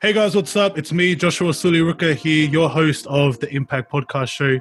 Hey guys, what's up? It's me, Joshua Suliruka here, your host of the Impact Podcast Show.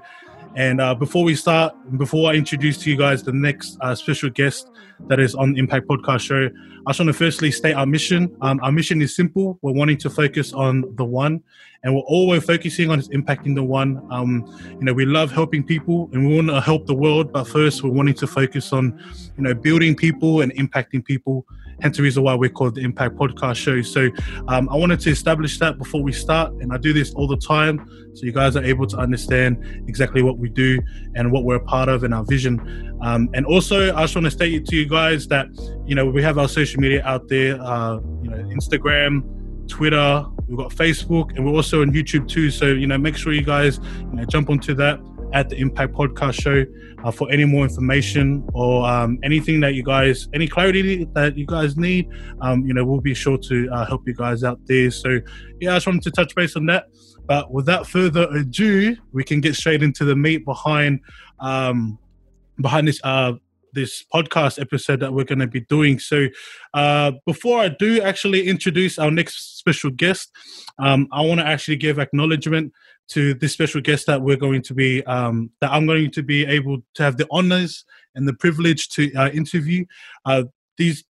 And uh, before we start, before I introduce to you guys the next uh, special guest that is on the Impact Podcast Show, I just want to firstly state our mission. Um, our mission is simple. We're wanting to focus on the one, and we're all we're focusing on is impacting the one. Um, you know, we love helping people, and we want to help the world. But first, we're wanting to focus on, you know, building people and impacting people hence the reason why we're called the Impact Podcast Show. So um, I wanted to establish that before we start, and I do this all the time, so you guys are able to understand exactly what we do and what we're a part of and our vision. Um, and also, I just want to state to you guys that you know we have our social media out there, uh, you know, Instagram. Twitter, we've got Facebook, and we're also on YouTube too. So you know, make sure you guys you know, jump onto that at the Impact Podcast Show uh, for any more information or um, anything that you guys, any clarity that you guys need. Um, you know, we'll be sure to uh, help you guys out there. So, yeah, I just wanted to touch base on that. But without further ado, we can get straight into the meat behind um, behind this uh, this podcast episode that we're going to be doing. So, uh, before I do actually introduce our next special guest, um, I want to actually give acknowledgement to this special guest that we're going to be um, that I'm going to be able to have the honors and the privilege to uh, interview. Uh, these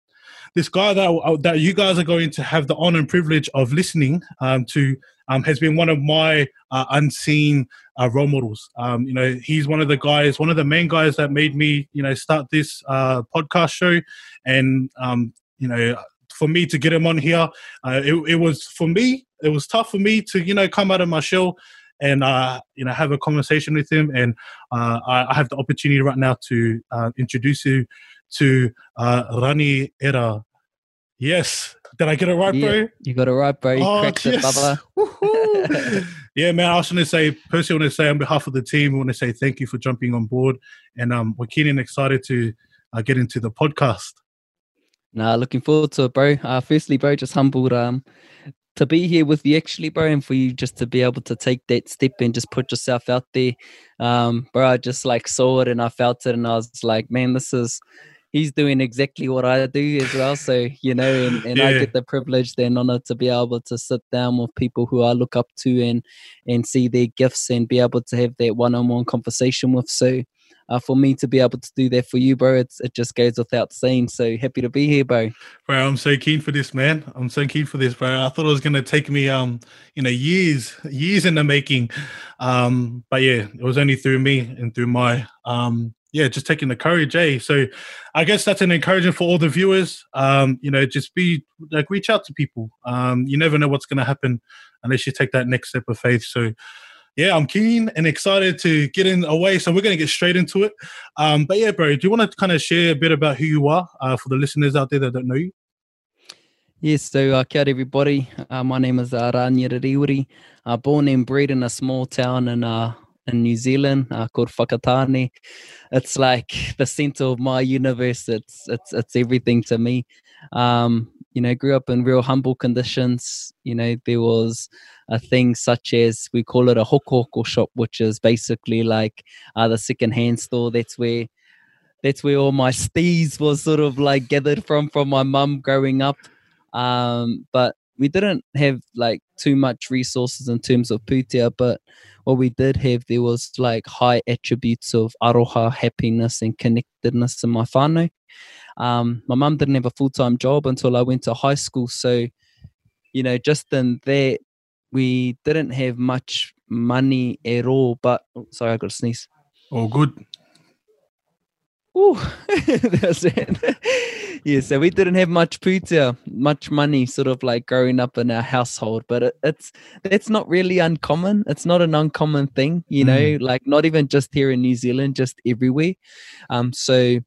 this guy that uh, that you guys are going to have the honor and privilege of listening um, to um, has been one of my uh, unseen uh, role models. Um, you know, he's one of the guys, one of the main guys that made me, you know, start this uh, podcast show, and um, you know, for me to get him on here, uh, it, it was for me. It was tough for me to, you know, come out of my shell and uh, you know have a conversation with him. And uh, I, I, have the opportunity right now to uh, introduce you to uh, Raniera. Yes, did I get it right, yeah, bro? You got it right, bro. You oh, cracked yes. it, yeah, man. I was going to say, personally, I want to say on behalf of the team, I want to say thank you for jumping on board, and um, we're keen and excited to uh, get into the podcast. Nah, looking forward to it, bro. Uh, firstly, bro, just humbled um, to be here with you actually, bro, and for you just to be able to take that step and just put yourself out there. Um, bro, I just like saw it and I felt it and I was like, man, this is he's doing exactly what I do as well. So, you know, and, and yeah. I get the privilege and honor to be able to sit down with people who I look up to and and see their gifts and be able to have that one on one conversation with. So uh, for me to be able to do that for you, bro, it's, it just goes without saying. So happy to be here, bro. Bro, I'm so keen for this, man. I'm so keen for this, bro. I thought it was gonna take me, um, you know, years, years in the making. Um, but yeah, it was only through me and through my, um, yeah, just taking the courage, eh? So I guess that's an encouragement for all the viewers. Um, you know, just be like reach out to people. Um, you never know what's gonna happen unless you take that next step of faith. So yeah, I'm keen and excited to get in away. So we're going to get straight into it. Um, but yeah, bro, do you want to kind of share a bit about who you are uh, for the listeners out there that don't know you? Yes, so uh, kia everybody. Uh, my name is uh, Raniera Rewiri. Uh, born and bred in a small town in uh, in New Zealand uh, called Whakatane. It's like the center of my universe. It's it's it's everything to me. Um, you know, grew up in real humble conditions. You know, there was a thing such as we call it a hoko shop, which is basically like uh, the second-hand store. That's where that's where all my stees was sort of like gathered from from my mum growing up. Um, but we didn't have like too much resources in terms of pūtea, but what we did have there was like high attributes of aroha, happiness, and connectedness in my whānau. Um, my mum didn't have a full time job until I went to high school. So, you know, just in that, we didn't have much money at all. But oh, sorry, I got to sneeze. Oh, good. Ooh, that's it. yeah, so we didn't have much pūtea, much money, sort of like growing up in our household. But it, it's that's not really uncommon. It's not an uncommon thing, you know. Mm. Like not even just here in New Zealand, just everywhere. Um, so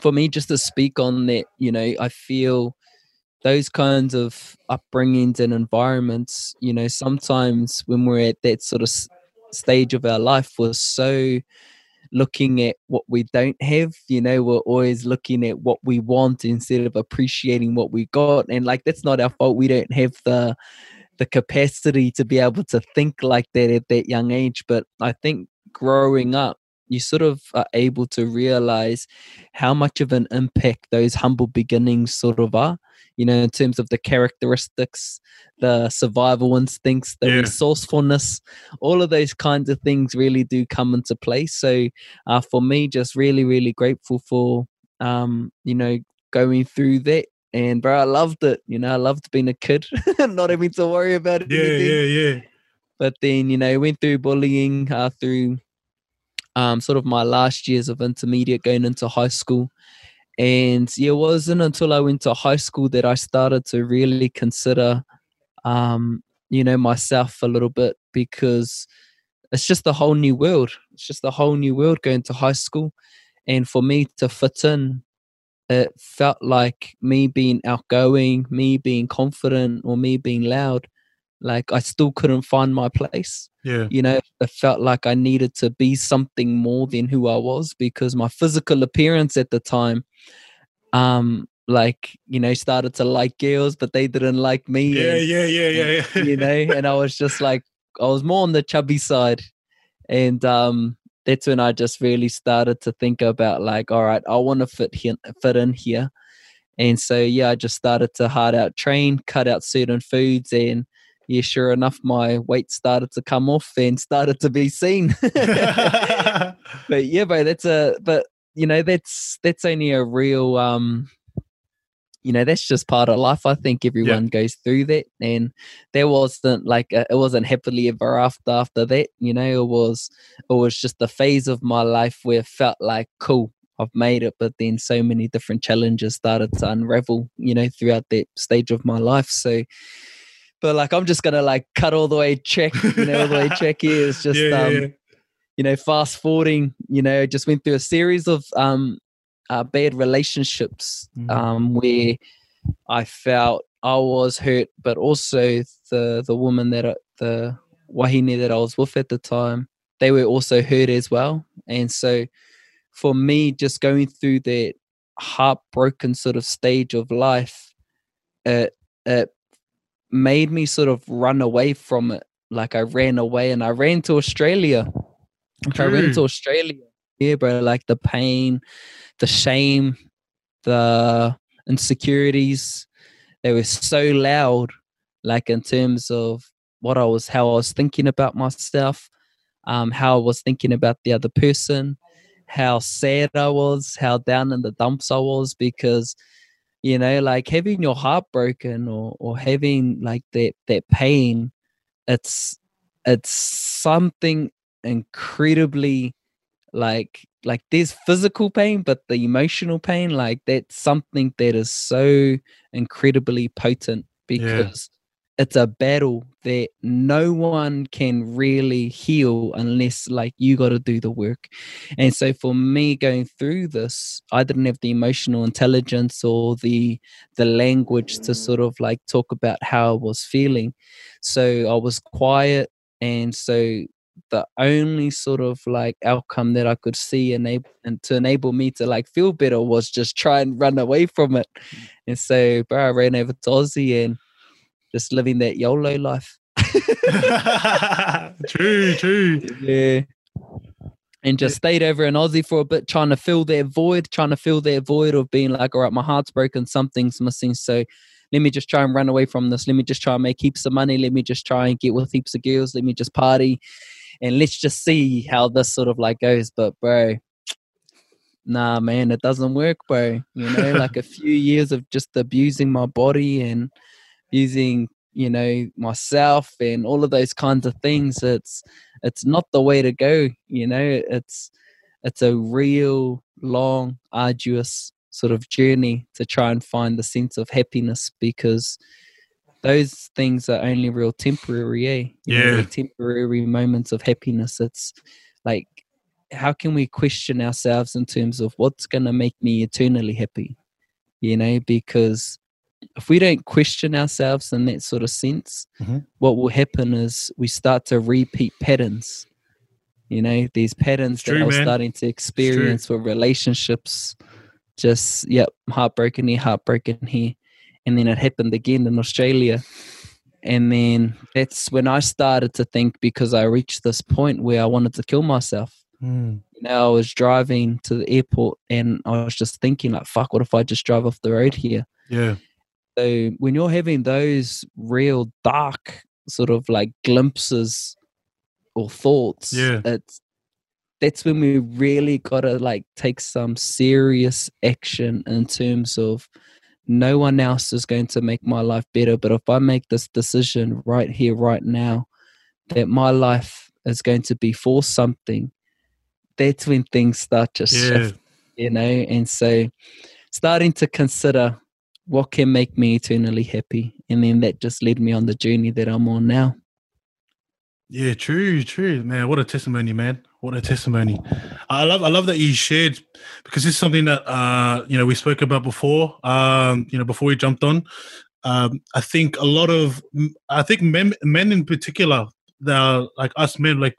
for me just to speak on that you know i feel those kinds of upbringings and environments you know sometimes when we're at that sort of stage of our life we're so looking at what we don't have you know we're always looking at what we want instead of appreciating what we got. And like that's not our fault. We don't have the the capacity to be able to think like that at that young age. But i think growing up you sort of are able to realize how much of an impact those humble beginnings sort of are you know, in terms of the characteristics, the survival instincts, the Yeah. resourcefulness, all of those kinds of things really do come into play. So uh, for me, just really, really grateful for, um, you know, going through that. And bro, I loved it. You know, I loved being a kid, not having to worry about it. Yeah, yeah, yeah. But then, you know, went through bullying uh, through um, sort of my last years of intermediate going into high school. And yeah, it wasn't until I went to high school that I started to really consider, um, you know, myself a little bit because it's just a whole new world. It's just a whole new world going to high school. And for me to fit in, it felt like me being outgoing, me being confident, or me being loud, like I still couldn't find my place Yeah. you know i felt like i needed to be something more than who i was because my physical appearance at the time um like you know started to like girls but they didn't like me Yeah, and, yeah, yeah, yeah, yeah. you know and i was just like i was more on the chubby side and um that's when i just really started to think about like all right i want to fit here fit in here and so yeah i just started to hard out train cut out certain foods and yeah sure enough my weight started to come off and started to be seen. But yeah bro that's a but you know that's that's only a real um you know that's just part of life. I think everyone goes through that and there wasn't like a, it wasn't happily ever after after that you know it was it was just a phase of my life where it felt like cool i've made it. But then so many different challenges started to unravel you know throughout that stage of my life. So but like i'm just gonna like cut all the way check you know all the way check here it's just yeah, um yeah, you know, fast forwarding, you know, just went through a series of um, uh, bad relationships Mhm. um, where I felt I was hurt, but also the the woman that I, the wahine that I was with at the time, they were also hurt as well. And so, for me, just going through that heartbroken sort of stage of life, it it made me sort of run away from it. Like I ran away, and I ran to Australia. Like I ran to Australia. Yeah, bro. Like the pain, the shame, the insecurities. They were so loud, like in terms of what I was, how I was thinking about myself, um, how I was thinking about the other person, how sad I was, how down in the dumps I was, because you know, like having your heart broken or or having like that that pain, it's it's something incredibly like like there's physical pain but the emotional pain like that's something that is so incredibly potent because it's a battle that no one can really heal unless like you got to do the work. And so for me going through this i didn't have the emotional intelligence or the the language to sort of like talk about how i was feeling. So i was quiet and so the only sort of like outcome that I could see enable and to enable me to like feel better was just try and run away from it. Mm. And so, bro, I ran over to Aussie and just living that YOLO life. true, true. Yeah. And just stayed over in Aussie for a bit, trying to fill that void, trying to fill that void of being like, all right, my heart's broken, something's missing. So let me just try and run away from this. Let me just try and make heaps of money. Let me just try and get with heaps of girls. Let me just party. And let's just see how this sort of like goes. But bro, nah, man, it doesn't work, bro. You know, like a few years of just abusing my body and using, you know, myself and all of those kinds of things. It's it's not the way to go. You know, it's it's a real long, arduous sort of journey to try and find the sense of happiness because those things are only real temporary, eh? You Yeah. temporary moments of happiness. It's like, how can we question ourselves in terms of what's going to make me eternally happy? You know, because if we don't question ourselves in that sort of sense, Mhm. what will happen is we start to repeat patterns. You know, these patterns that true, I was man. starting to experience with relationships. Just yep, heartbroken here, heartbroken here, and then it happened again in Australia. And then that's when I started to think because I reached this point where I wanted to kill myself. Mm. You know, I was driving to the airport and I was just thinking, like, fuck, what if I just drive off the road here? Yeah. So when you're having those real dark sort of like glimpses or thoughts, Yeah. it's that's when we really gotta like take some serious action in terms of no one else is going to make my life better. But if I make this decision right here, right now, that my life is going to be for something, that's when things start to Yeah. shift, you know. And so, starting to consider what can make me eternally happy, and then that just led me on the journey that I'm on now. Yeah, true, true, man. What a testimony, man. What a testimony. I love, I love that you shared because is something that uh, you know we spoke about before. Um, you know, before we jumped on. Um, I think a lot of, I think men, men in particular, that are like us men, like,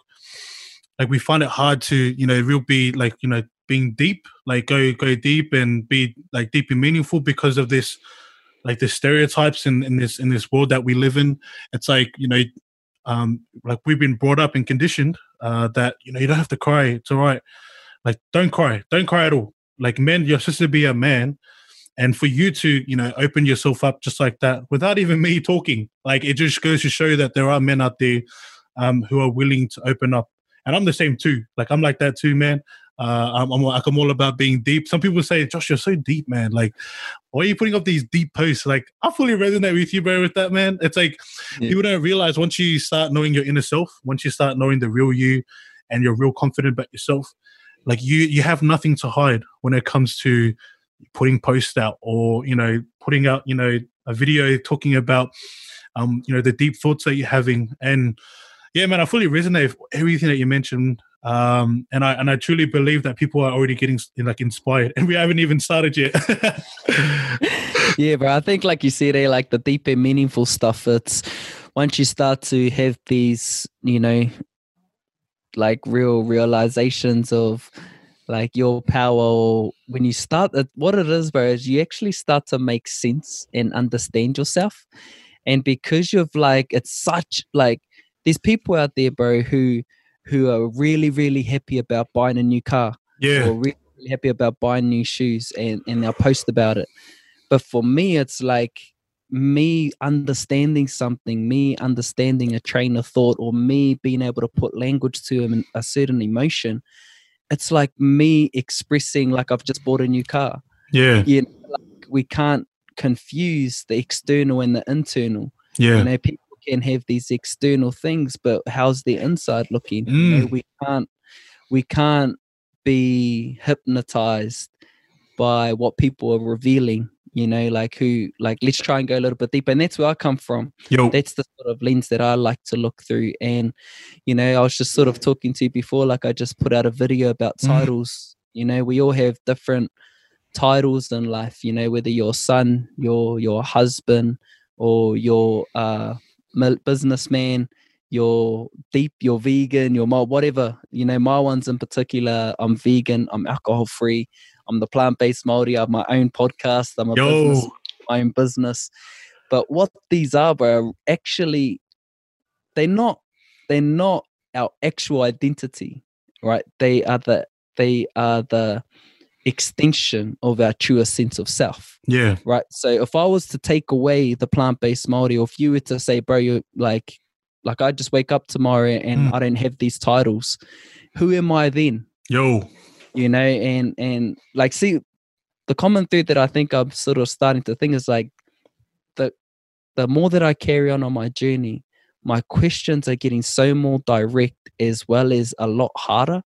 like we find it hard to, you know, real be like, you know, being deep, like go go deep and be like deep and meaningful because of this, like the stereotypes in in this in this world that we live in. It's like you know um, like we've been brought up and conditioned uh, that you know you don't have to cry. It's all right. Like don't cry, don't cry at all. Like men, you're supposed to be a man, and for you to you know open yourself up just like that without even me talking, like it just goes to show that there are men out there um, who are willing to open up. And I'm the same too. Like I'm like that too, man. Uh, I'm, I'm like I'm all about being deep. Some people say, Josh, you're so deep, man. Like, why are you putting up these deep posts? Like, I fully resonate with you, bro, with that, man. It's like Yeah. people don't realize once you start knowing your inner self, once you start knowing the real you, and you're real confident about yourself, like you you have nothing to hide when it comes to putting posts out or you know putting out you know a video talking about um you know the deep thoughts that you're having and yeah man i fully resonate with everything that you mentioned um and i and i truly believe that people are already getting like inspired and we haven't even started yet yeah, bro. I think, like you said, eh, like the deep and meaningful stuff. It's once you start to have these, you know, like real realizations of like your power. When you start, at, what it is, bro, is you actually start to make sense and understand yourself. And because you've like, it's such like these people out there, bro, who who are really, really happy about buying a new car yeah or really, really happy about buying new shoes and, and they'll post about it. But for me, it's like me understanding something, me understanding a train of thought, or me being able to put language to a certain emotion. It's like me expressing like I've just bought a new car. yeah You know, like we can't confuse the external and the internal. yeah You know, people can have these external things, but how's the inside looking? You know, Mm. we can't we can't be hypnotized by what people are revealing. You know, like who like let's try and go a little bit deeper. And that's where I come from. yo That's the sort of lens that I like to look through. And, you know, I was just sort of talking to you before, like I just put out a video about Mhm. titles. You know, we all have different titles in life, you know, whether your son, your your husband, or your uh businessman, you're deep, you're vegan, you're whatever. You know, my ones in particular, I'm vegan, I'm alcohol free, I'm the plant based Maori, I have my own podcast, I'm a business, my own business. But what these are, bro, actually they're not they're not our actual identity, right? They are the they are the extension of our truest sense of self yeah right? So if I was to take away the plant based Maori, or if you were to say, bro, you're like, like I just wake up tomorrow and Mm. I don't have these titles, who am I then? yo You know, and and like, see, the common thread that I think I'm sort of starting to think is like, the the more that I carry on on my journey, my questions are getting so more direct as well as a lot harder.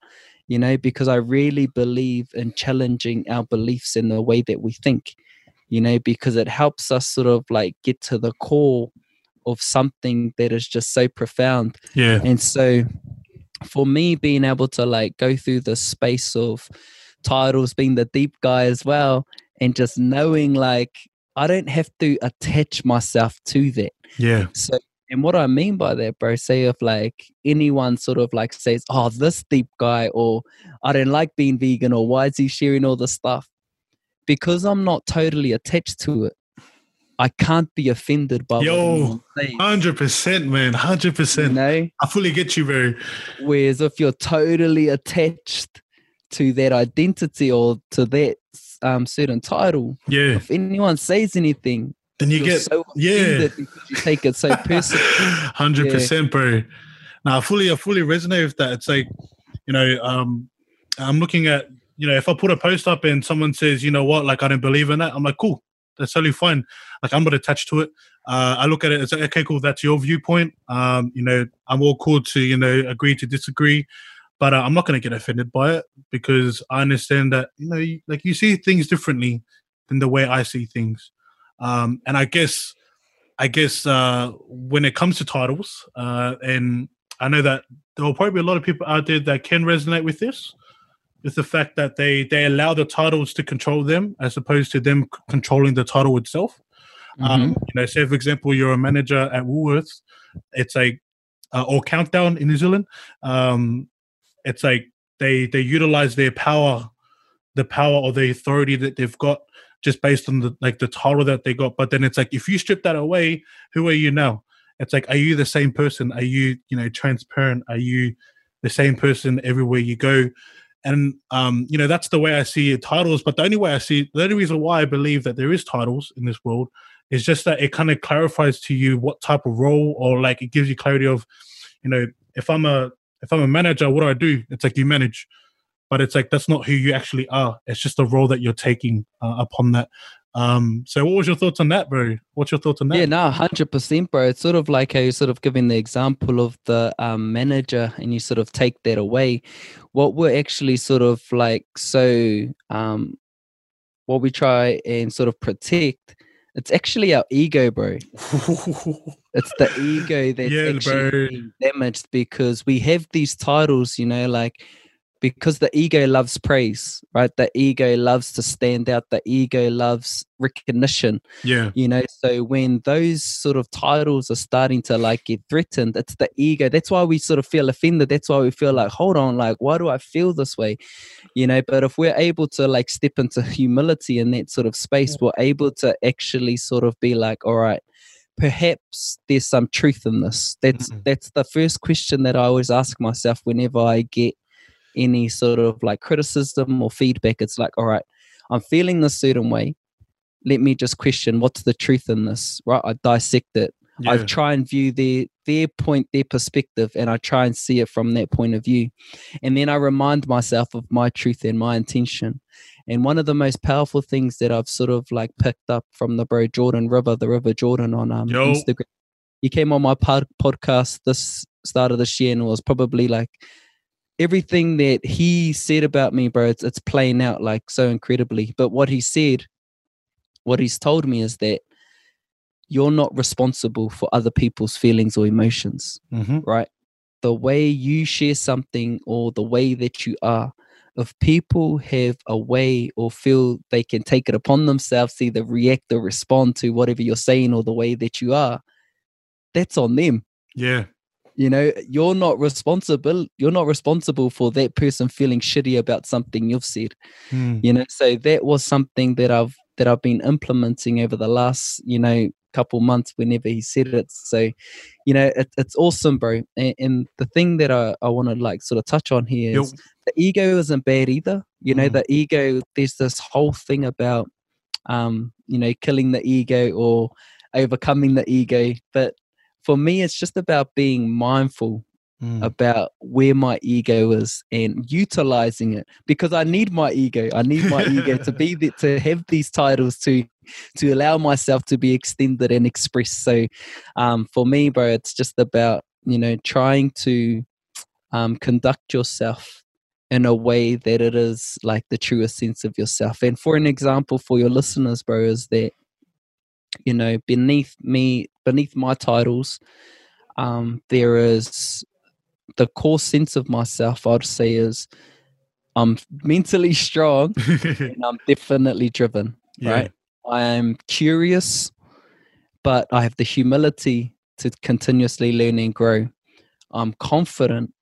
You know, because I really believe in challenging our beliefs in the way that we think you know, because it helps us sort of like get to the core of something that is just so profound. yeah And so for me, being able to like go through the space of titles, being the deep guy as well, and just knowing like I don't have to attach myself to that. yeah So, and what I mean by that, bro, say if like anyone sort of like says, oh, this deep guy, or I don't like being vegan, or why is he sharing all this stuff? Because I'm not totally attached to it, I can't be offended by Yo, what anyone says, Hundred percent, man. Hundred you percent. know? I fully get you, bro. Whereas if you're totally attached to that identity or to that um, certain title, Yeah, if anyone says anything, then you get so yeah, because you take it so personally. hundred percent, bro. Now, I fully, I fully resonate with that. It's like, you know, um, I'm looking at, you know, if I put a post up and someone says, you know what, like I don't believe in that, I'm like, cool, that's totally fine. Like I'm not attached to it. Uh, I look at it as okay, cool, that's your viewpoint. Um, you know, I'm all cool to, you know, agree to disagree, but uh, I'm not going to get offended by it because I understand that, you know, you, like you see things differently than the way I see things. Um, and I guess, I guess uh, when it comes to titles, uh, and I know that there will probably be a lot of people out there that can resonate with this, with the fact that they they allow the titles to control them as opposed to them c- controlling the title itself. Um, you know, say for example, you're a manager at Woolworths. It's like uh, or Countdown in New Zealand. Um, it's like they they utilize their power, the power or the authority that they've got just based on the like the title that they got. But then it's like if you strip that away, who are you now? It's like, are you the same person? Are you you know transparent? Are you the same person everywhere you go? And um, you know that's the way I see titles. But the only way I see the only reason why I believe that there is titles in this world is just that it kind of clarifies to you what type of role or like it gives you clarity of, you know, if I'm a if I'm a manager, what do I do? It's like you manage, but it's like that's not who you actually are. It's just a role that you're taking uh, upon that. Um, so what was your thoughts on that, bro? What's your thoughts on that? Yeah, no, hundred percent, bro. It's sort of like how you sort of giving the example of the um, manager, and you sort of take that away. What we're actually sort of like so, um, what we try and sort of protect, it's actually our ego, bro. It's the ego that's Yeah, actually damaged because we have these titles, you know, like because the ego loves praise, right? The ego loves to stand out. The ego loves recognition yeah, you know? So when those sort of titles are starting to like get threatened it's the ego. That's why we sort of feel offended. That's why we feel like hold on like why do i feel this way? You know but if we're able to like step into humility in that sort of space we're able to actually sort of be like all right perhaps there's some truth in this. That's Mhm. that's the first question that i always ask myself whenever i get any sort of like criticism or feedback. It's like all right i'm feeling this certain way. Let me just question what's the truth in this right? I dissect it. I try and view their their point their perspective and i try and see it from that point of view. And then i remind myself of my truth and my intention. And one of the most powerful things that i've sort of like picked up from the bro jordan river the river jordan on um, Yo. instagram he came on my pod- podcast this start of this year and it was probably like everything that he said about me bro it's, it's playing out like so incredibly but what he said what he's told me is that you're not responsible for other people's feelings or emotions, hmm right? The way you share something or the way that you are, if people have a way or feel they can take it upon themselves to either react or respond to whatever you're saying or the way that you are, that's on them. yeah, You know, you're not responsible. You're not responsible for that person feeling shitty about something you've said Mm. you know so that was something that i've that i've been implementing over the last you know couple months whenever he said it so you know it, it's awesome bro and, and the thing that i, I want to like sort of touch on here is the ego isn't bad either you know Mm. the ego there's this whole thing about um you know killing the ego or overcoming the ego but for me it's just about being mindful Mm. about where my ego is and utilizing it because I need my ego. I need my ego to be there, to have these titles to to allow myself to be extended and expressed. So um, for me, bro, it's just about you know trying to um, conduct yourself in a way that it is like the truest sense of yourself. And for an example, for your listeners, bro, is that you know beneath me, beneath my titles, um, there is the core sense of myself. I'd say is I'm mentally strong and I'm definitely driven. yeah. Right. I am curious, but I have the humility to continuously learn and grow. I'm confident,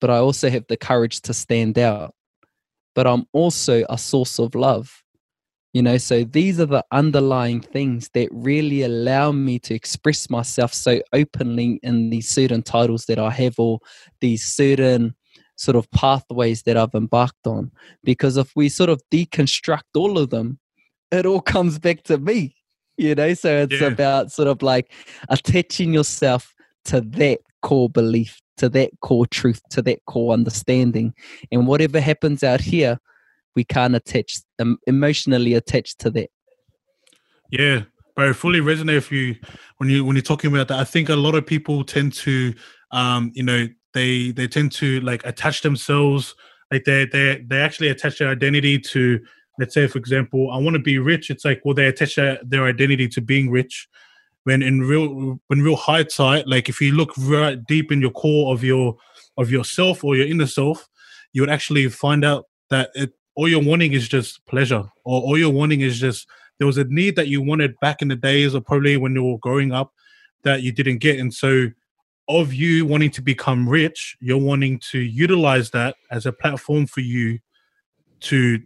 but I also have the courage to stand out. But I'm also a source of love. You know, so these are the underlying things that really allow me to express myself so openly in these certain titles that I have or these certain sort of pathways that I've embarked on. Because if we sort of deconstruct all of them, it all comes back to me you know, so it's Yeah. about sort of like attaching yourself to that core belief, to that core truth, to that core understanding. And whatever happens out here, we can't attach, um, emotionally attached to that. Yeah, bro, fully resonate with you when you when you're talking about that. I think a lot of people tend to, um, you know, they they tend to like attach themselves, like they they they actually attach their identity to, let's say, for example, I want to be rich. It's like, well, they attach their, their identity to being rich. When in real when real hindsight, like if you look right deep in your core of your of yourself or your inner self, you would actually find out that it all you're wanting is just pleasure, or all you're wanting is just there was a need that you wanted back in the days or probably when you were growing up that you didn't get. And so of you wanting to become rich you're wanting to utilize that as a platform for you to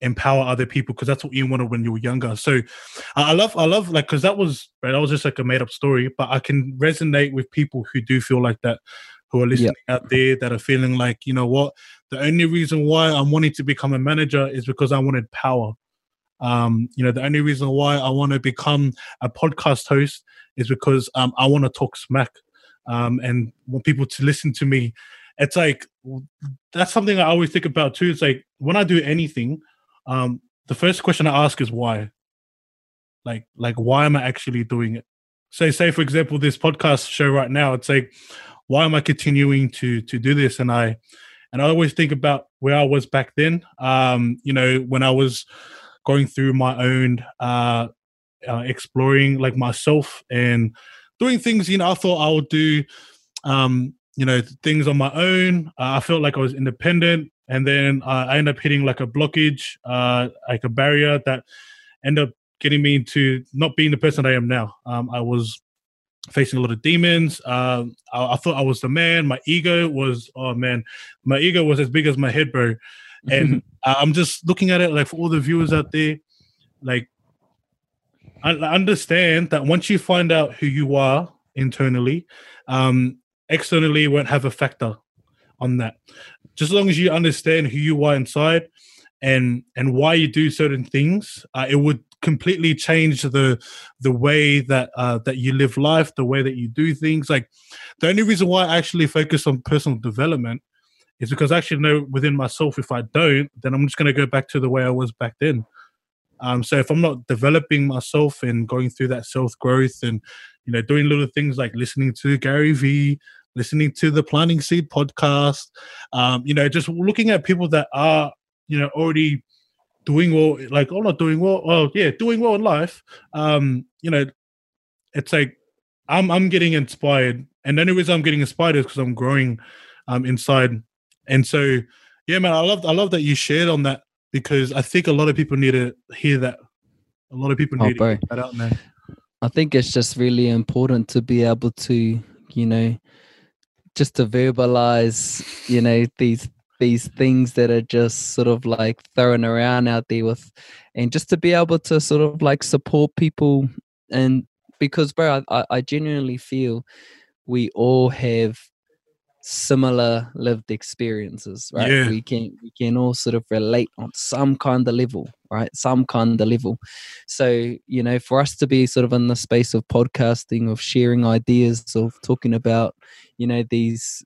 empower other people because that's what you wanted when you were younger. So i love i love like because that was right, that was just like a made up story but i can resonate with people who do feel like that who are listening out there that are feeling like you know what the only reason why i'm wanting to become a manager is because i wanted power um, you know, the only reason why I want to become a podcast host is because um, I want to talk smack um, and want people to listen to me. It's like that's something I always think about too. It's like when I do anything, um, the first question I ask is why. Like, like why am I actually doing it? So, say for example, this podcast show right now, it's like, why am I continuing to to do this? And I, and I always think about where I was back then. Um, you know, when I was going through my own uh, uh exploring like myself and doing things you know i thought i would do um you know things on my own. Uh, i felt like i was independent. And then i ended up hitting like a blockage uh like a barrier that ended up getting me into not being the person i am now. Um i was facing a lot of demons. Um I, I thought i was the man. My ego was oh man. My ego was as big as my head bro. And I'm just looking at it like for all the viewers out there, like I I understand that once you find out who you are internally, um, externally won't have a factor on that. Just as long as you understand who you are inside and and why you do certain things, uh, it would completely change the the way that uh, that you live life, the way that you do things. Like the only reason why I actually focus on personal development is because I actually know within myself if I don't, then I'm just going to go back to the way I was back then. Um, so if I'm not developing myself and going through that self growth and you know doing little things like listening to Gary Vee, listening to the Planting Seed podcast, um, you know, just looking at people that are you know already doing well, like oh not doing well, well yeah, doing well in life. Um, you know, it's like I'm I'm getting inspired, and the only reason I'm getting inspired is because I'm growing um, inside and so, yeah, man, I love I love that you shared on that because I think a lot of people need to hear that. A lot of people Oh, need to bro. get that out, man. I think it's just really important to be able to, you know, just to verbalize, you know, these these things that are just sort of like thrown around out there with and just to be able to sort of like support people. And because bro I, I- genuinely feel we all have similar lived experiences right? Yeah. we can we can all sort of relate on some kind of level right? Some kind of level. So you know for us to be sort of in the space of podcasting of sharing ideas of talking about you know these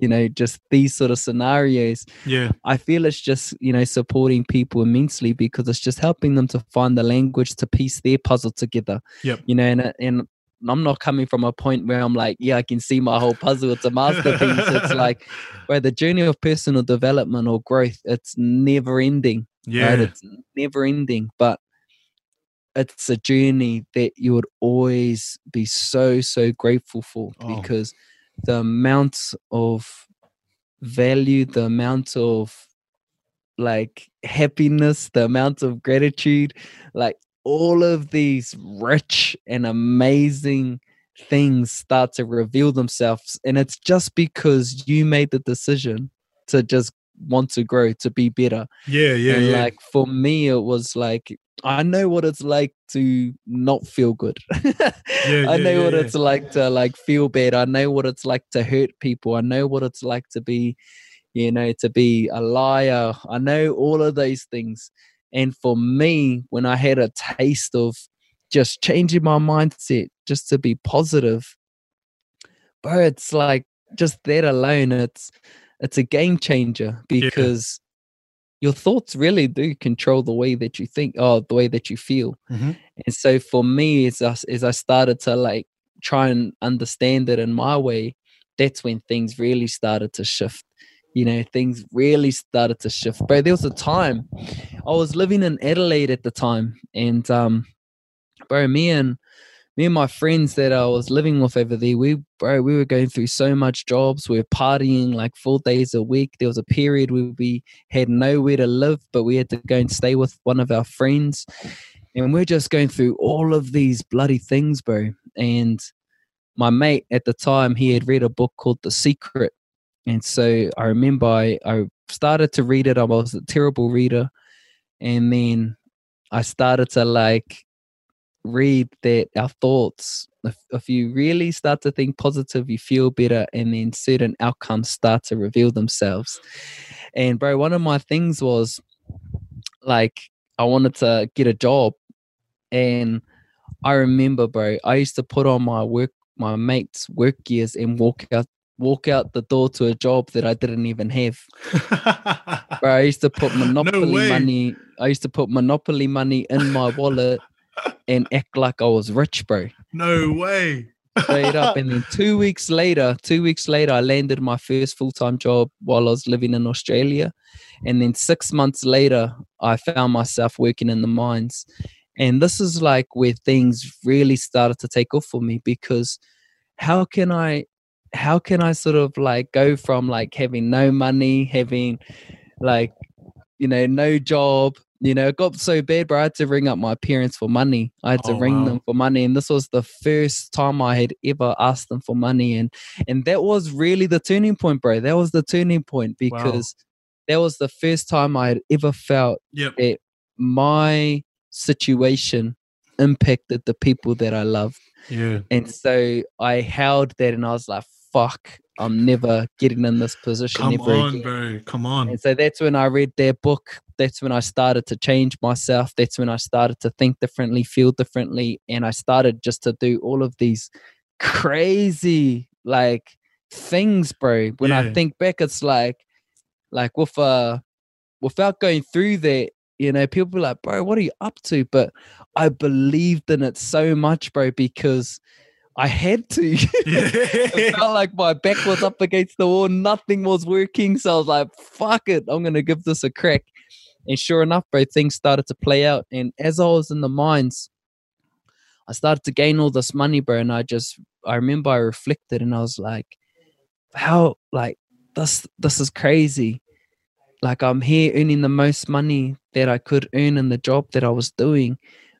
you know just these sort of scenarios Yeah, I feel it's just you know supporting people immensely because it's just helping them to find the language to piece their puzzle together. Yep. You know, and and I'm not coming from a point where I'm like, yeah, I can see my whole puzzle. It's a masterpiece. it's like where the journey of personal development or growth, it's never ending. yeah, Right? It's never ending, but it's a journey that you would always be so so grateful for Oh. because the amount of value the amount of like happiness the amount of gratitude like all of these rich and amazing things start to reveal themselves. And it's just because you made the decision to just want to grow to be better yeah, yeah, and yeah. like for me it was like i know what it's like to not feel good. I yeah, know yeah, what yeah. it's like to like feel bad. I know what it's like to hurt people. I know what it's like to be you know to be a liar. I know all of those things. And for me when i had a taste of just changing my mindset just to be positive bro it's like just that alone it's it's a game changer because yeah. your thoughts really do control the way that you think or the way that you feel mm-hmm. and so for me as I, as I started to like try and understand it in my way that's when things really started to shift you know things really started to shift bro there was a time i was living in adelaide at the time and um bro me and me and my friends that I was living with over there, we bro, we were going through so much jobs. We were partying like four days a week. There was a period where we had nowhere to live, but we had to go and stay with one of our friends. And we're just going through all of these bloody things, bro. And my mate at the time, he had read a book called The Secret. And so I remember I, I started to read it. I was a terrible reader. And then I started to like read that our thoughts if, if, you really start to think positive you feel better and then certain outcomes start to reveal themselves and bro one of my things was like i wanted to get a job and i remember bro i used to put on my work my mates work gears and walk out walk out the door to a job that I didn't even have. Bro, I used to put monopoly no money. I used to put monopoly money in my wallet and act like I was rich, bro. No way. Straight up. And then two weeks later, two weeks later, I landed my first full time job while I was living in Australia. And then six months later, I found myself working in the mines. And this is like where things really started to take off for me because how can I how can I sort of like go from like having no money, having like you know, no job, you know, it got so bad, bro. I had to ring up my parents for money. I had to oh, ring wow. them for money, and this was the first time I had ever asked them for money, and and that was really the turning point, bro. That was the turning point because wow. that was the first time I had ever felt yep. that my situation impacted the people that I loved. Yeah, and so I held that, and I was like, "Fuck, I'm never getting in this position Come ever on, again. bro. Come on. And so that's when I read their book. That's when I started to change myself. That's when I started to think differently, feel differently. And I started just to do all of these crazy like things, bro. When yeah. I think back, it's like like with uh without going through that, you know, people be like, bro, what are you up to? But I believed in it so much, bro, because I had to. it felt like my back was up against the wall. Nothing was working. So I was like, fuck it. I'm going to give this a crack. And sure enough, bro, things started to play out. And as I was in the mines, I started to gain all this money, bro. And I just, I remember I reflected and I was like, how, like, this, this is crazy. Like, I'm here earning the most money that I could earn in the job that I was doing.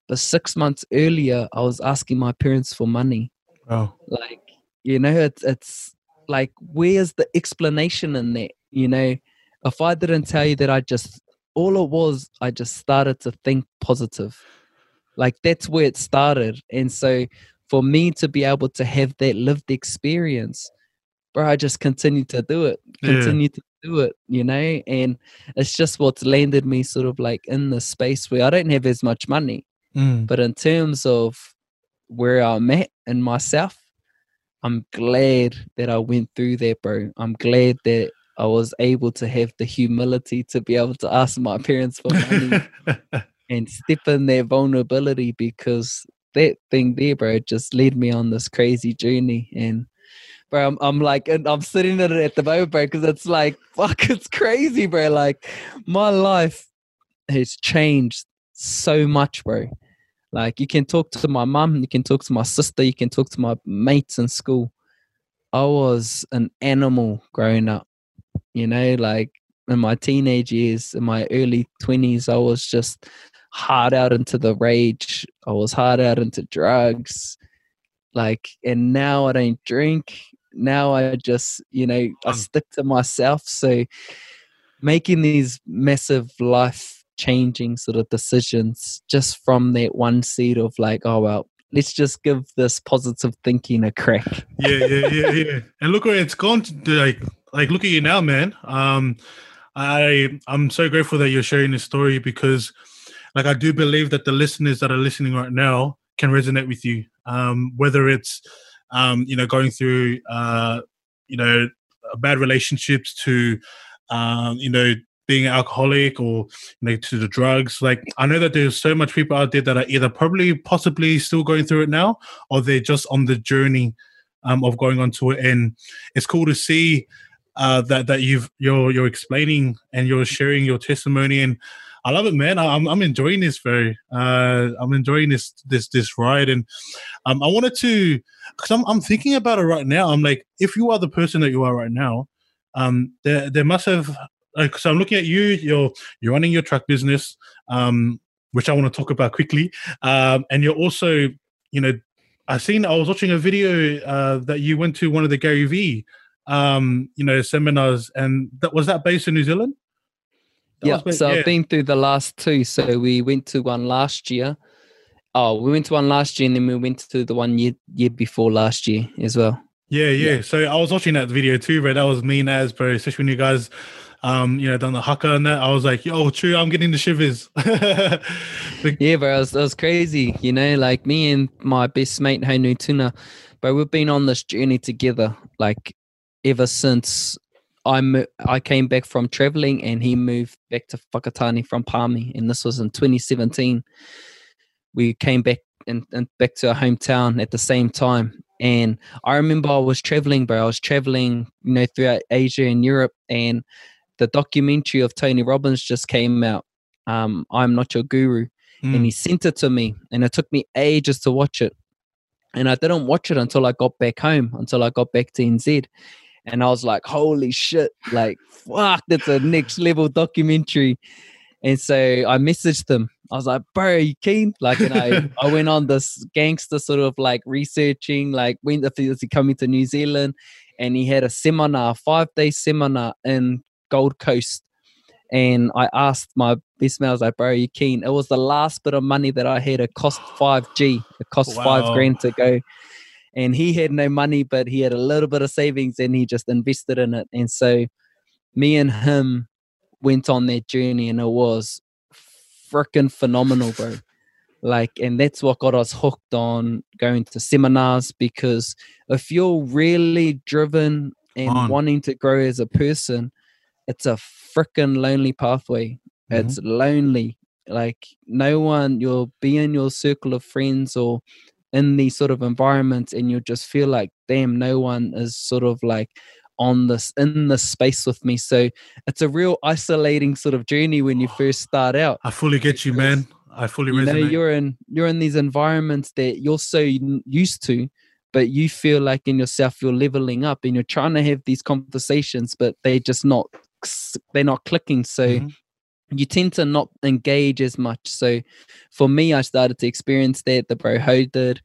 But six months earlier, I was asking my parents for money. Oh. Like, you know, it's it's like where's the explanation in that? You know, if I didn't tell you that I just all it was, I just started to think positive. Like that's where it started. And so for me to be able to have that lived experience, bro, I just continue to do it. Continue yeah. to do it, you know? And it's just what's landed me sort of like in the space where I don't have as much money. Mm. But in terms of where I'm at in myself, I'm glad that I went through that, bro. I'm glad that I was able to have the humility to be able to ask my parents for money and step in their vulnerability because that thing there, bro, just led me on this crazy journey. And bro, I'm, I'm like, I'm sitting in it at the moment, bro, because it's like, fuck, it's crazy, bro. Like, my life has changed so much, bro. Like you can talk to my mum, you can talk to my sister, you can talk to my mates in school. I was an animal growing up, you know, like in my teenage years, in my early 20s, I was just hard out into the rage. I was hard out into drugs. Like, and now I don't drink. Now I just, you know, I mm. stick to myself. So making these massive life changing sort of decisions just from that one seed of like, oh well, let's just give this positive thinking a crack. yeah, yeah, yeah, yeah. And look where it's gone. To, like, like look at you now, man. Um, I I'm so grateful that you're sharing this story because, like, I do believe that the listeners that are listening right now can resonate with you. Um, whether it's um, you know going through uh, you know bad relationships to um, you know being alcoholic or you know to the drugs like i know that there's so much people out there that are either probably possibly still going through it now or they're just on the journey um, of going on to it and it's cool to see uh, that that you've you're you're explaining and you're sharing your testimony and I love it, man. I'm I'm enjoying this very. Uh, I'm enjoying this this this ride, and um, I wanted to because I'm I'm thinking about it right now. I'm like, if you are the person that you are right now, um, there there must have like so I'm looking at you. You're you're running your truck business, um, which I want to talk about quickly, um, and you're also you know I seen I was watching a video uh, that you went to one of the Gary V um, you know seminars, and that was that based in New Zealand yeah, so yeah. I've been through the last two. So we went to one last year. Oh, we went to one last year, and then we went to the one year year before last year as well. Yeah, yeah. yeah. So I was watching that video too, bro. That was mean as, bro. Especially when you guys, um, you know, done the haka and that. I was like, yo, true. I'm getting the shivers. yeah, bro. It was, was crazy. You know, like me and my best mate Hainu Tuna, but we've been on this journey together, like ever since I I came back from traveling and he moved back to Whakatane from Palmy, and this was in 2017. We came back and, and back to our hometown at the same time. And I remember I was traveling, bro. I was traveling, you know, throughout Asia and Europe, and the documentary of Tony Robbins just came out. Um, I'm not your guru, mm. and he sent it to me, and it took me ages to watch it. And I didn't watch it until I got back home, until I got back to NZ and I was like, holy shit, like fuck, that's a next level documentary. And so I messaged them. I was like, bro, are you keen? Like, and I, I went on this gangster sort of like researching, like when if he coming to New Zealand, and he had a seminar, five day seminar in Gold Coast. And I asked my best man, I was like, bro, are you keen? It was the last bit of money that I had. It cost 5G. It cost wow. five grand to go and he had no money, but he had a little bit of savings and he just invested in it. And so me and him went on that journey and it was freaking phenomenal, bro. Like, and that's what got us hooked on going to seminars because if you're really driven and wanting to grow as a person, it's a freaking lonely pathway. Mm-hmm. It's lonely. Like, no one, you'll be in your circle of friends or in these sort of environments and you'll just feel like damn no one is sort of like on this in this space with me so it's a real isolating sort of journey when you first start out i fully get you man i fully you resonate. know you're in you're in these environments that you're so used to but you feel like in yourself you're leveling up and you're trying to have these conversations but they're just not they're not clicking so mm-hmm you tend to not engage as much. So for me, I started to experience that. The bro Ho did.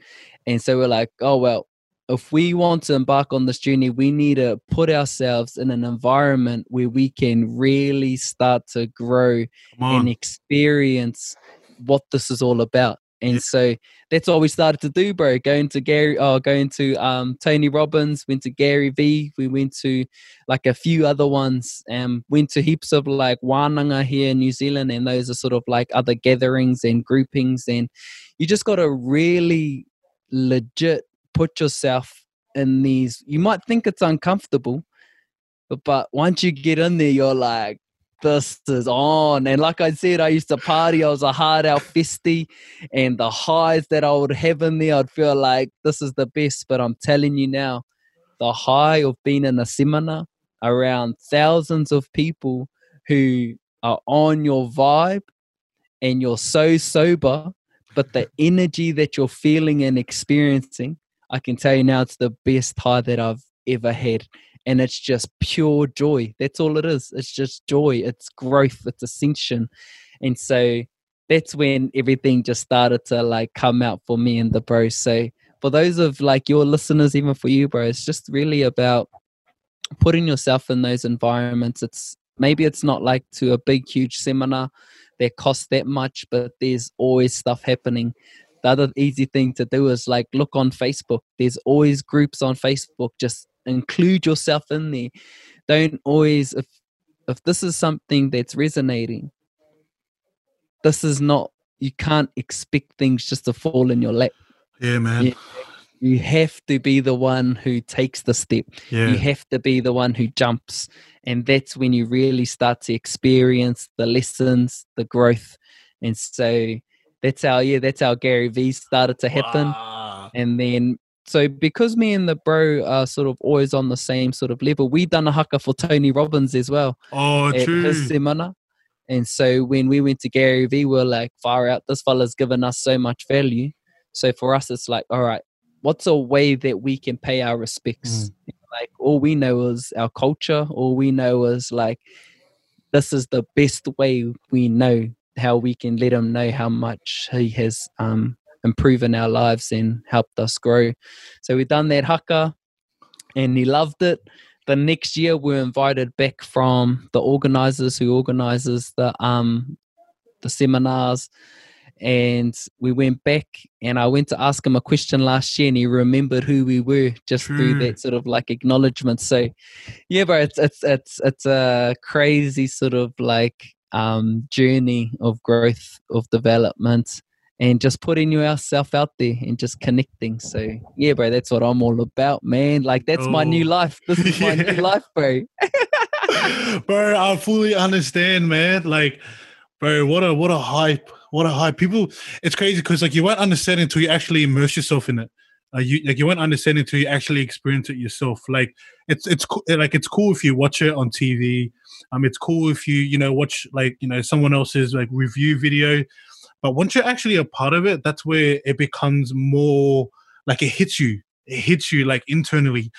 And so we're like, oh, well, if we want to embark on this journey, we need to put ourselves in an environment where we can really start to grow and experience what this is all about. And so that's what we started to do, bro. Going to Gary, oh, going to um, Tony Robbins, went to Gary V. We went to like a few other ones, and went to heaps of like Wananga here in New Zealand, and those are sort of like other gatherings and groupings. And you just got to really legit put yourself in these. You might think it's uncomfortable, but, but once you get in there, you're like, this is on. And like I said, I used to party. I was a hard out festy, and the highs that I would have in there, I'd feel like this is the best. But I'm telling you now, the high of being in a seminar around thousands of people who are on your vibe and you're so sober, but the energy that you're feeling and experiencing, I can tell you now, it's the best high that I've ever had and it's just pure joy. That's all it is. It's just joy. It's growth. It's ascension. And so that's when everything just started to like come out for me and the bro. So for those of like your listeners, even for you, bro, it's just really about putting yourself in those environments. It's maybe it's not like to a big, huge seminar that costs that much, but there's always stuff happening. The other easy thing to do is like look on Facebook. There's always groups on Facebook just include yourself in there don't always if if this is something that's resonating this is not you can't expect things just to fall in your lap Yeah, man. Yeah. You have to be the one who takes the step. Yeah. You have to be the one who jumps. And that's when you really start to experience the lessons, the growth. And so that's how, yeah, that's how Gary Vee started to happen. Wow. And then, so because me and the bro are sort of always on the same sort of level, we done a haka for Tony Robbins as well Oh, true. his seminar. And so when we went to Gary Vee, we are like, far out, this fella's given us so much value. So for us, it's like, all right, what's a way that we can pay our respects? Like all we know is our culture. All we know is like, this is the best way we know how we can let him know how much he has um, improved in our lives and helped us grow. So we done that haka and he loved it the next year we were invited back from the organizers who organizes the um the seminars and we went back and I went to ask him a question last year and he remembered who we were just through that sort of like acknowledgement. So yeah, bro, it's it's it's it's a crazy sort of like um journey of growth, of development and just putting yourself out there and just connecting. So yeah, bro, that's what I'm all about, man. Like that's my new Oh. life. This is my Yeah. new life, bro. bro, I fully understand, man. Like, bro, what a what a hype, what a hype. People, it's crazy because like you won't understand until you actually immerse yourself in it. Uh, you like you won't understand until you actually experience it yourself. Like it's it's co- like it's cool if you watch it on TV. Um, it's cool if you you know watch like you know someone else's like review video. But once you're actually a part of it, that's where it becomes more like it hits you. It hits you like internally.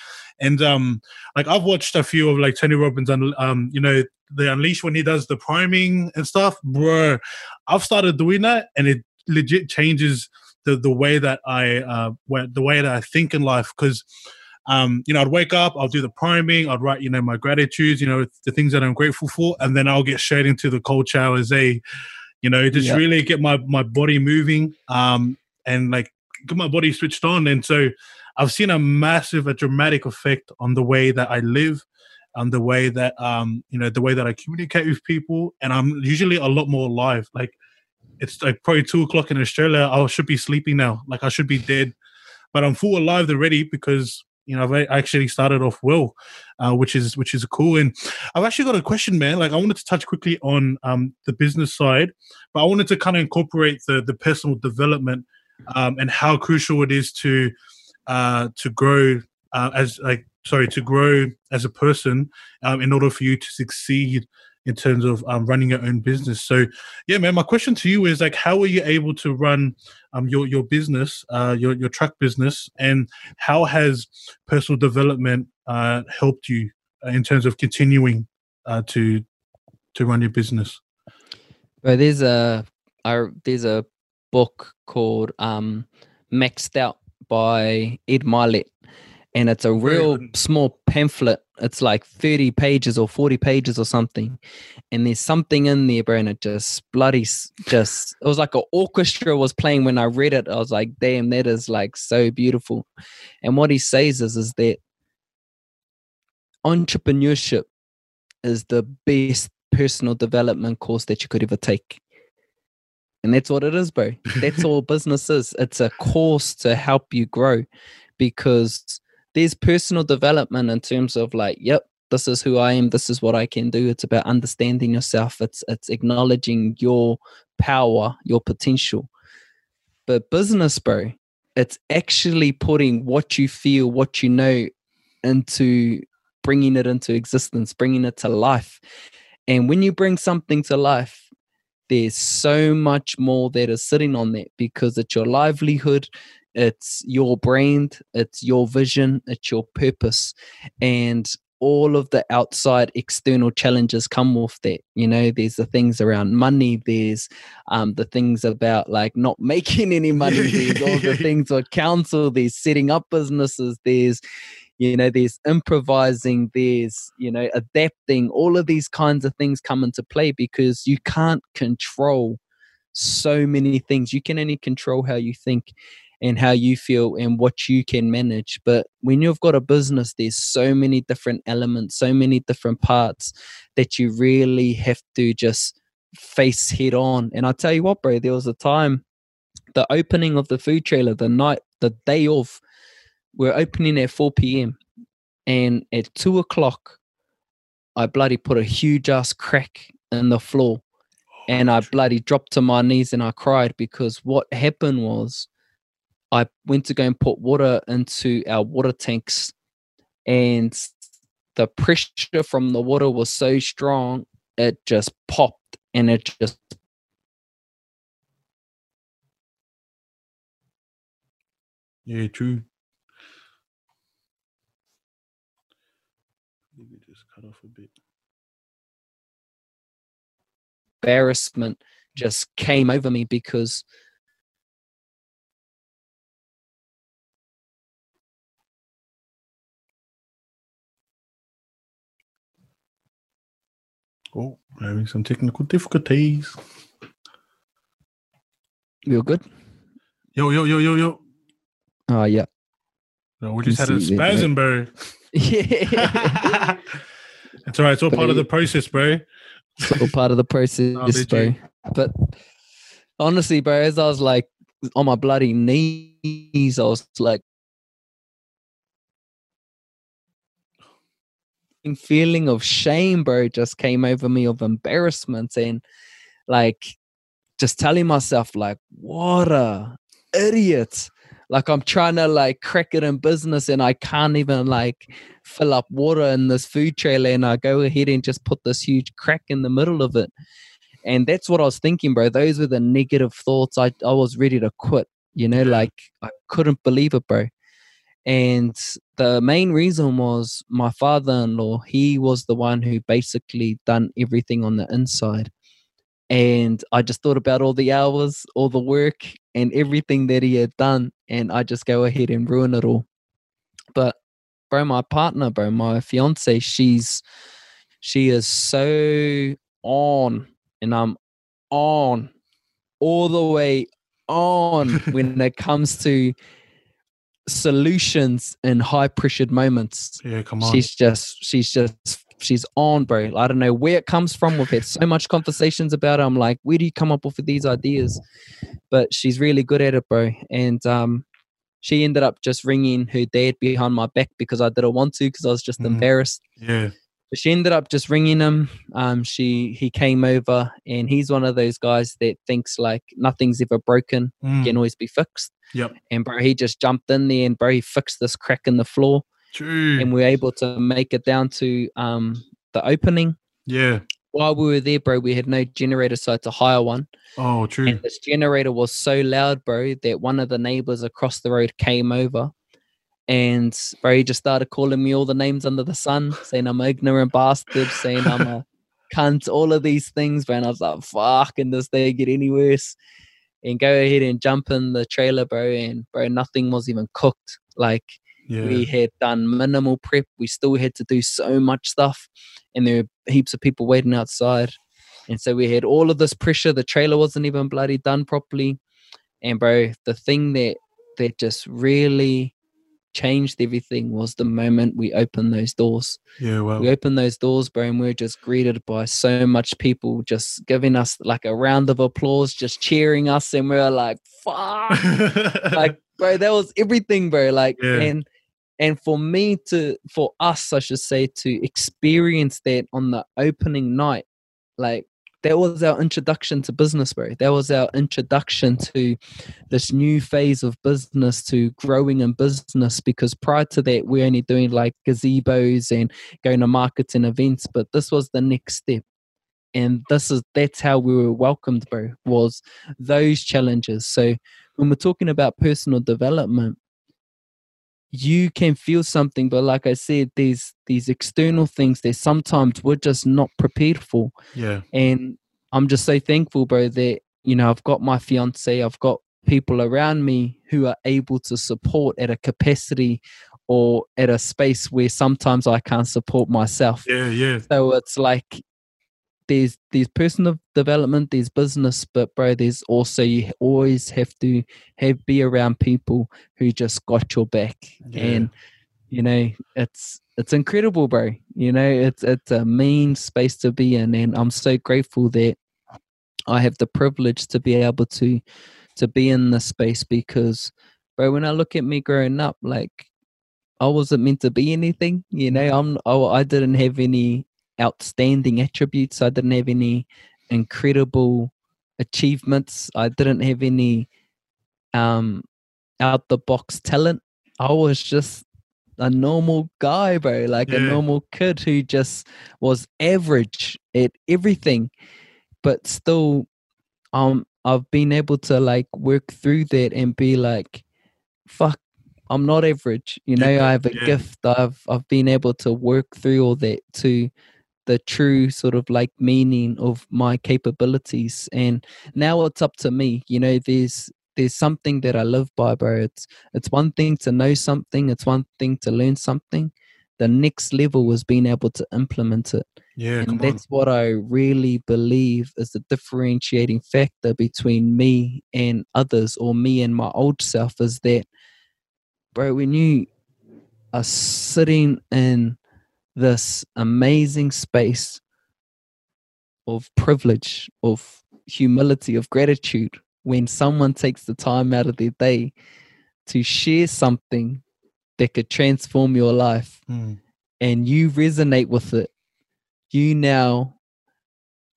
And um, like I've watched a few of like Tony Robbins and um, you know, the Unleash when he does the priming and stuff, bro. I've started doing that, and it legit changes the the way that I uh, the way that I think in life because. Um, you know, I'd wake up, I'll do the priming, I'd write, you know, my gratitudes, you know, the things that I'm grateful for, and then I'll get straight into the cold showers, eh? You know, just Yeah. really get my my body moving, um, and like get my body switched on. And so I've seen a massive, a dramatic effect on the way that I live, on the way that um, you know, the way that I communicate with people, and I'm usually a lot more alive. Like it's like probably two o'clock in Australia. I should be sleeping now. Like I should be dead, but I'm full alive already because you know I've actually started off well, uh, which is which is cool. And I've actually got a question, man. Like I wanted to touch quickly on um, the business side, but I wanted to kind of incorporate the the personal development um, and how crucial it is to uh, to grow uh, as like sorry to grow as a person um, in order for you to succeed in terms of um, running your own business. So yeah, man, my question to you is like, how are you able to run um, your your business, uh, your your truck business, and how has personal development uh, helped you uh, in terms of continuing uh, to to run your business? But there's a I, there's a book called um, Maxed Out by Ed Mylett, and it's a real small pamphlet. It's like 30 pages or 40 pages or something, and there's something in there, bro. And it just bloody just it was like an orchestra was playing when I read it. I was like, damn, that is like so beautiful. And what he says is is that entrepreneurship is the best personal development course that you could ever take. And that's what it is, bro. That's all business is. It's a course to help you grow because there's personal development in terms of like, yep, this is who I am, this is what I can do. It's about understanding yourself. It's it's acknowledging your power, your potential. But business, bro, it's actually putting what you feel, what you know into bringing it into existence, bringing it to life. And when you bring something to life, there's so much more that is sitting on that because it's your livelihood, it's your brand, it's your vision, it's your purpose. And all of the outside external challenges come with that. You know, there's the things around money, there's um, the things about like not making any money, there's all the things with council, there's setting up businesses, there's you know there's improvising there's you know adapting all of these kinds of things come into play because you can't control so many things you can only control how you think and how you feel and what you can manage but when you've got a business there's so many different elements so many different parts that you really have to just face head on and i tell you what bro there was a time the opening of the food trailer the night the day of, we're opening at 4 p.m. And at two o'clock, I bloody put a huge ass crack in the floor oh, and I bloody dropped to my knees and I cried because what happened was I went to go and put water into our water tanks and the pressure from the water was so strong it just popped and it just Yeah, true. Maybe just cut off a bit. embarrassment just came over me because Oh, having some technical difficulties. were good. Yo, yo, yo, yo, yo. Oh yeah. No, we just had a spasm, bro. Yeah. it's all right. It's all part of the process, bro. it's all part of the process, bro. But honestly, bro, as I was like on my bloody knees, I was like feeling of shame, bro, just came over me of embarrassment and like just telling myself like, what a idiot. Like I'm trying to like crack it in business and I can't even like fill up water in this food trailer and I go ahead and just put this huge crack in the middle of it. And that's what I was thinking, bro. Those were the negative thoughts. I, I was ready to quit, you know, like I couldn't believe it, bro. And the main reason was my father in law, he was the one who basically done everything on the inside. And I just thought about all the hours, all the work, and everything that he had done. And I just go ahead and ruin it all. But, bro, my partner, bro, my fiance, she's, she is so on, and I'm on all the way on when it comes to solutions in high pressured moments. Yeah, come on. She's just, she's just, she's on, bro. I don't know where it comes from. We've had so much conversations about it. I'm like, where do you come up with these ideas? But she's really good at it, bro. And um, she ended up just ringing her dad behind my back because I didn't want to because I was just Mhm. embarrassed. yeah. But she ended up just ringing him. Um, she he came over, and he's one of those guys that thinks like nothing's ever broken, Mm, can always be fixed. Yep. And bro, he just jumped in there, and bro, he fixed this crack in the floor, True. and we're able to make it down to um the opening. yeah. While we were there, bro, we had no generator, so I had to hire one. Oh, true. And this generator was so loud, bro, that one of the neighbors across the road came over. And bro, he just started calling me all the names under the sun, saying I'm an ignorant bastard, saying I'm a cunt, all of these things, bro. And I was like, fuck, can this day get any worse? And go ahead and jump in the trailer, bro. And bro, nothing was even cooked. Like yeah. we had done minimal prep. We still had to do so much stuff, and there were heaps of people waiting outside. And so we had all of this pressure. The trailer wasn't even bloody done properly. And bro, the thing that that just really changed everything was the moment we opened those doors. yeah, well. We opened those doors, bro, and we were just greeted by so much people just giving us like a round of applause, just cheering us, and we were like, fuck like bro that was everything bro like Yeah. and and for me to for us i should say to experience that on the opening night like that was our introduction to business bro. That was our introduction to this new phase of business to growing in business because prior to that we're only doing like gazebos and going to markets and events but this was the next step. And this is that's how we were welcomed bro was those challenges. So when we're talking about personal development you can feel something but like i said there's these external things that sometimes we're just not prepared for yeah. and i'm just so thankful bro that you know i've got my fiance i've got people around me who are able to support at a capacity or at a space where sometimes i can't support myself Yeah, yeah. so it's like there's there's personal development, there's business, but bro, there's also you always have to have be around people who just got your back. Yeah. And you know, it's it's incredible, bro. You know, it's it's a mean space to be in and I'm so grateful that I have the privilege to be able to to be in this space because bro, when I look at me growing up, like I wasn't meant to be anything. You know, mm. I'm I, I didn't have any outstanding attributes. I didn't have any incredible achievements. I didn't have any um out the box talent. I was just a normal guy, bro, like Yeah. a normal kid who just was average at everything, but still, um, I've been able to like work through that and be like, fuck, I'm not average. You know, Yeah, I have a yeah. gift. I've I've been able to work through all that to the true sort of like meaning of my capabilities and now it's up to me you know there's there's something that i live by bro it's it's one thing to know something it's one thing to learn something the next level was being able to implement it Yeah, and come on. that's what i really believe is the differentiating factor between me and others or me and my old self is that bro when you are sitting in this amazing space of privilege of humility of gratitude when someone takes the time out of their day to share something that could transform your life Mm. and you resonate with it, you now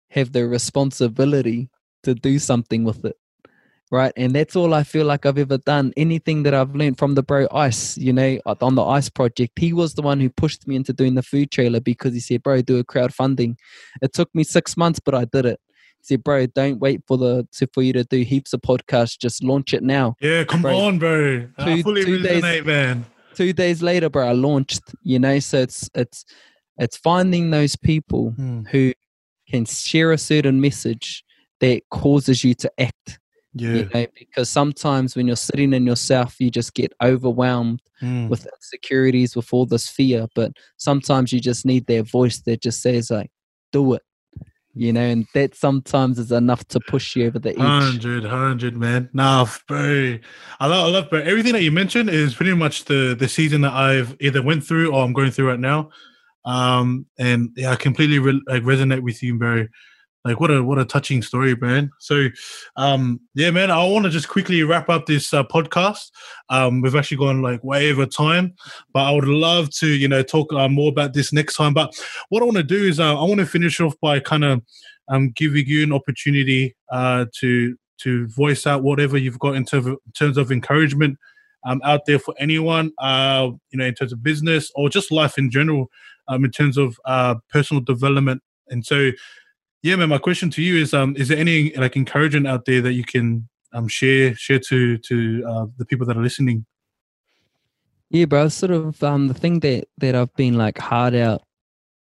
have the responsibility to do something with it. Right. And that's all I feel like I've ever done. Anything that I've learned from the bro Ice, you know, on the Ice project, he was the one who pushed me into doing the food trailer because he said, Bro, do a crowdfunding. It took me six months, but I did it. He said, Bro, don't wait for the to, for you to do heaps of podcasts. Just launch it now. Yeah, come Bro, on, bro. I two- fully two days- man. two days later, bro, I launched. You know, so it's it's it's finding those people Mm. who can share a certain message that causes you to act. Yeah. You know, because sometimes when you're sitting in yourself, you just get overwhelmed Mm. with insecurities, with all this fear. But sometimes you just need that voice that just says like, "Do it." You know, and that sometimes is enough to push you over the edge. Hundred, hundred, man. Nah, bro. I love, I love, bro. Everything that you mentioned is pretty much the the season that I've either went through or I'm going through right now. Um, and yeah, I completely re- like resonate with you, bro. Like what a what a touching story, man. So, um, yeah, man. I want to just quickly wrap up this uh, podcast. Um, we've actually gone like way over time, but I would love to, you know, talk uh, more about this next time. But what I want to do is uh, I want to finish off by kind of um, giving you an opportunity uh, to to voice out whatever you've got in, terms of, in terms of encouragement um, out there for anyone, uh, you know, in terms of business or just life in general, um, in terms of uh, personal development. And so, yeah, man, my question to you is: um, Is there any like encouragement out there that you can um, share share to to uh, the people that are listening? Yeah, bro. Sort of um the thing that that I've been like hard out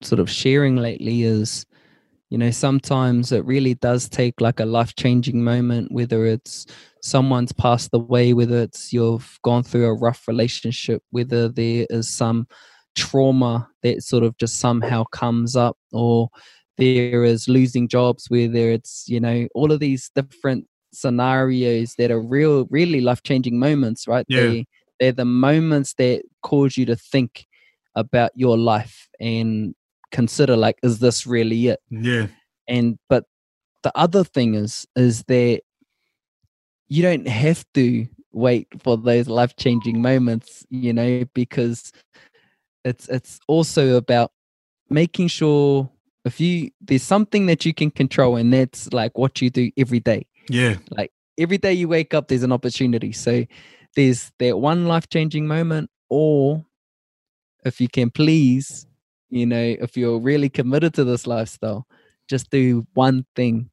sort of sharing lately is you know sometimes it really does take like a life changing moment whether it's someone's passed away whether it's you've gone through a rough relationship whether there is some trauma that sort of just somehow comes up or there is losing jobs whether it's you know all of these different scenarios that are real really life changing moments right? Yeah. they they're the moments that cause you to think about your life and consider like is this really it? Yeah, and but the other thing is is that you don't have to wait for those life changing moments you know because it's it's also about making sure if you there's something that you can control and that's like what you do every day. Yeah, Like every day you wake up there's an opportunity. So there's that one life changing moment or if you can please you know if you're really committed to this lifestyle just do one thing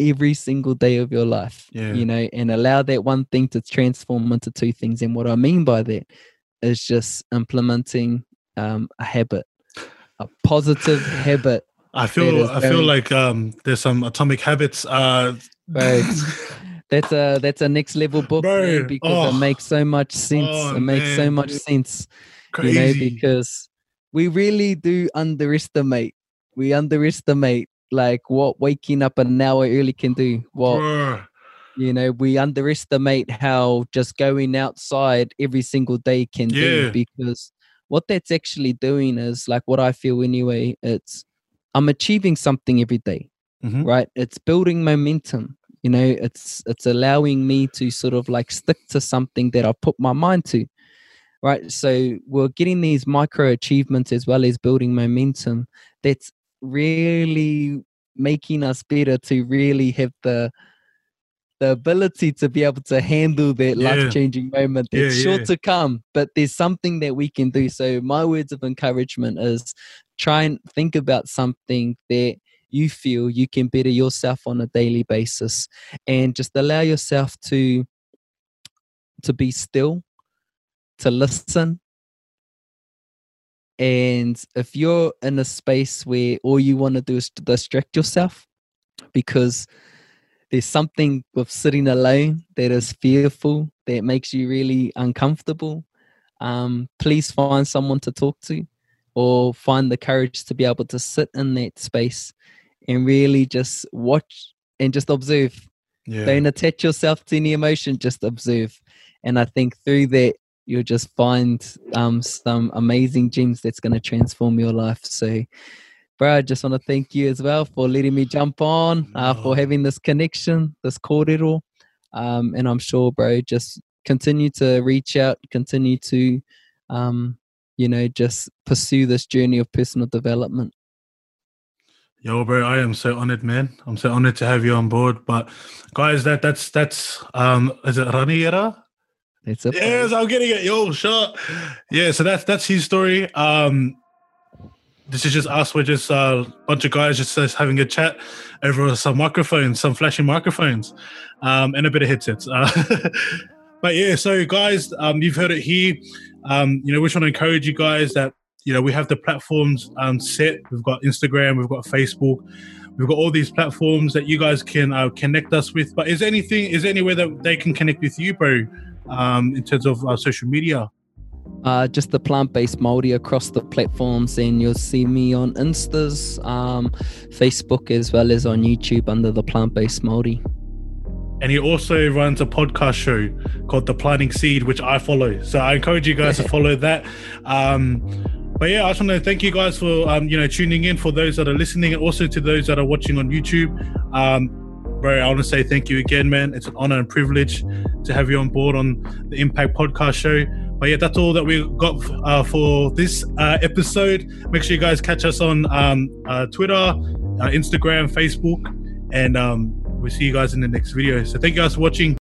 every single day of your life Yeah. you know and allow that one thing to transform into two things. And what i mean by that is just implementing um, a habit a positive habit I feel is I feel like um, there's some atomic habits. Uh, Right. that's a that's a next level book Bro, man, because oh. it makes so much sense Oh, it makes so much sense crazy. you know because we really do underestimate we underestimate like what waking up an hour early can do what Bruh. you know we underestimate how just going outside every single day can Yeah. do because what that's actually doing is like what i feel anyway it's i'm achieving something every day Mhm. right it's building momentum you know it's it's allowing me to sort of like stick to something that i put my mind to right so we're getting these micro achievements as well as building momentum that's really making us better to really have the the ability to be able to handle that yeah. life changing moment it's yeah, sure yeah. to come but there's something that we can do so my words of encouragement is try and think about something that you feel you can better yourself on a daily basis and just allow yourself to to be still to listen. And if you're in a space where all you want to do is to distract yourself because there's something with sitting alone that is fearful that makes you really uncomfortable um, please find someone to talk to or find the courage to be able to sit in that space and really just watch and just observe. Yeah. Don't attach yourself to any emotion, just observe. And I think through that, you'll just find um, some amazing gems that's going to transform your life. So, bro, I just want to thank you as well for letting me jump on, uh, for having this connection, this corridor. Um, and I'm sure, bro, just continue to reach out, continue to, um, you know, just pursue this journey of personal development. Yo, bro, I am so honored, man. I'm so honored to have you on board. But guys, that that's that's um is it Raniera? It's a yes, I'm getting it. Yo, shot. Yeah, so that's that's his story. Um this is just us. We're just a uh, bunch of guys just, just having a chat over some microphones, some flashing microphones, um, and a bit of headsets. Uh, but yeah, so guys, um, you've heard it here. Um, you know, we just want to encourage you guys that you know, we have the platforms um, set. We've got Instagram, we've got Facebook, we've got all these platforms that you guys can uh, connect us with. But is anything, is anywhere that they can connect with you, bro, um, in terms of uh, social media? Uh, just the plant-based Maori across the platforms, and you'll see me on Instas, um, Facebook, as well as on YouTube under the plant-based Maori. And he also runs a podcast show called The Planting Seed, which I follow. So I encourage you guys to follow that. Um, but yeah, I just want to thank you guys for um, you know tuning in. For those that are listening, and also to those that are watching on YouTube, um, bro, I want to say thank you again, man. It's an honor and privilege to have you on board on the Impact Podcast Show. But yeah, that's all that we got uh, for this uh, episode. Make sure you guys catch us on um, uh, Twitter, uh, Instagram, Facebook, and um, we'll see you guys in the next video. So thank you guys for watching.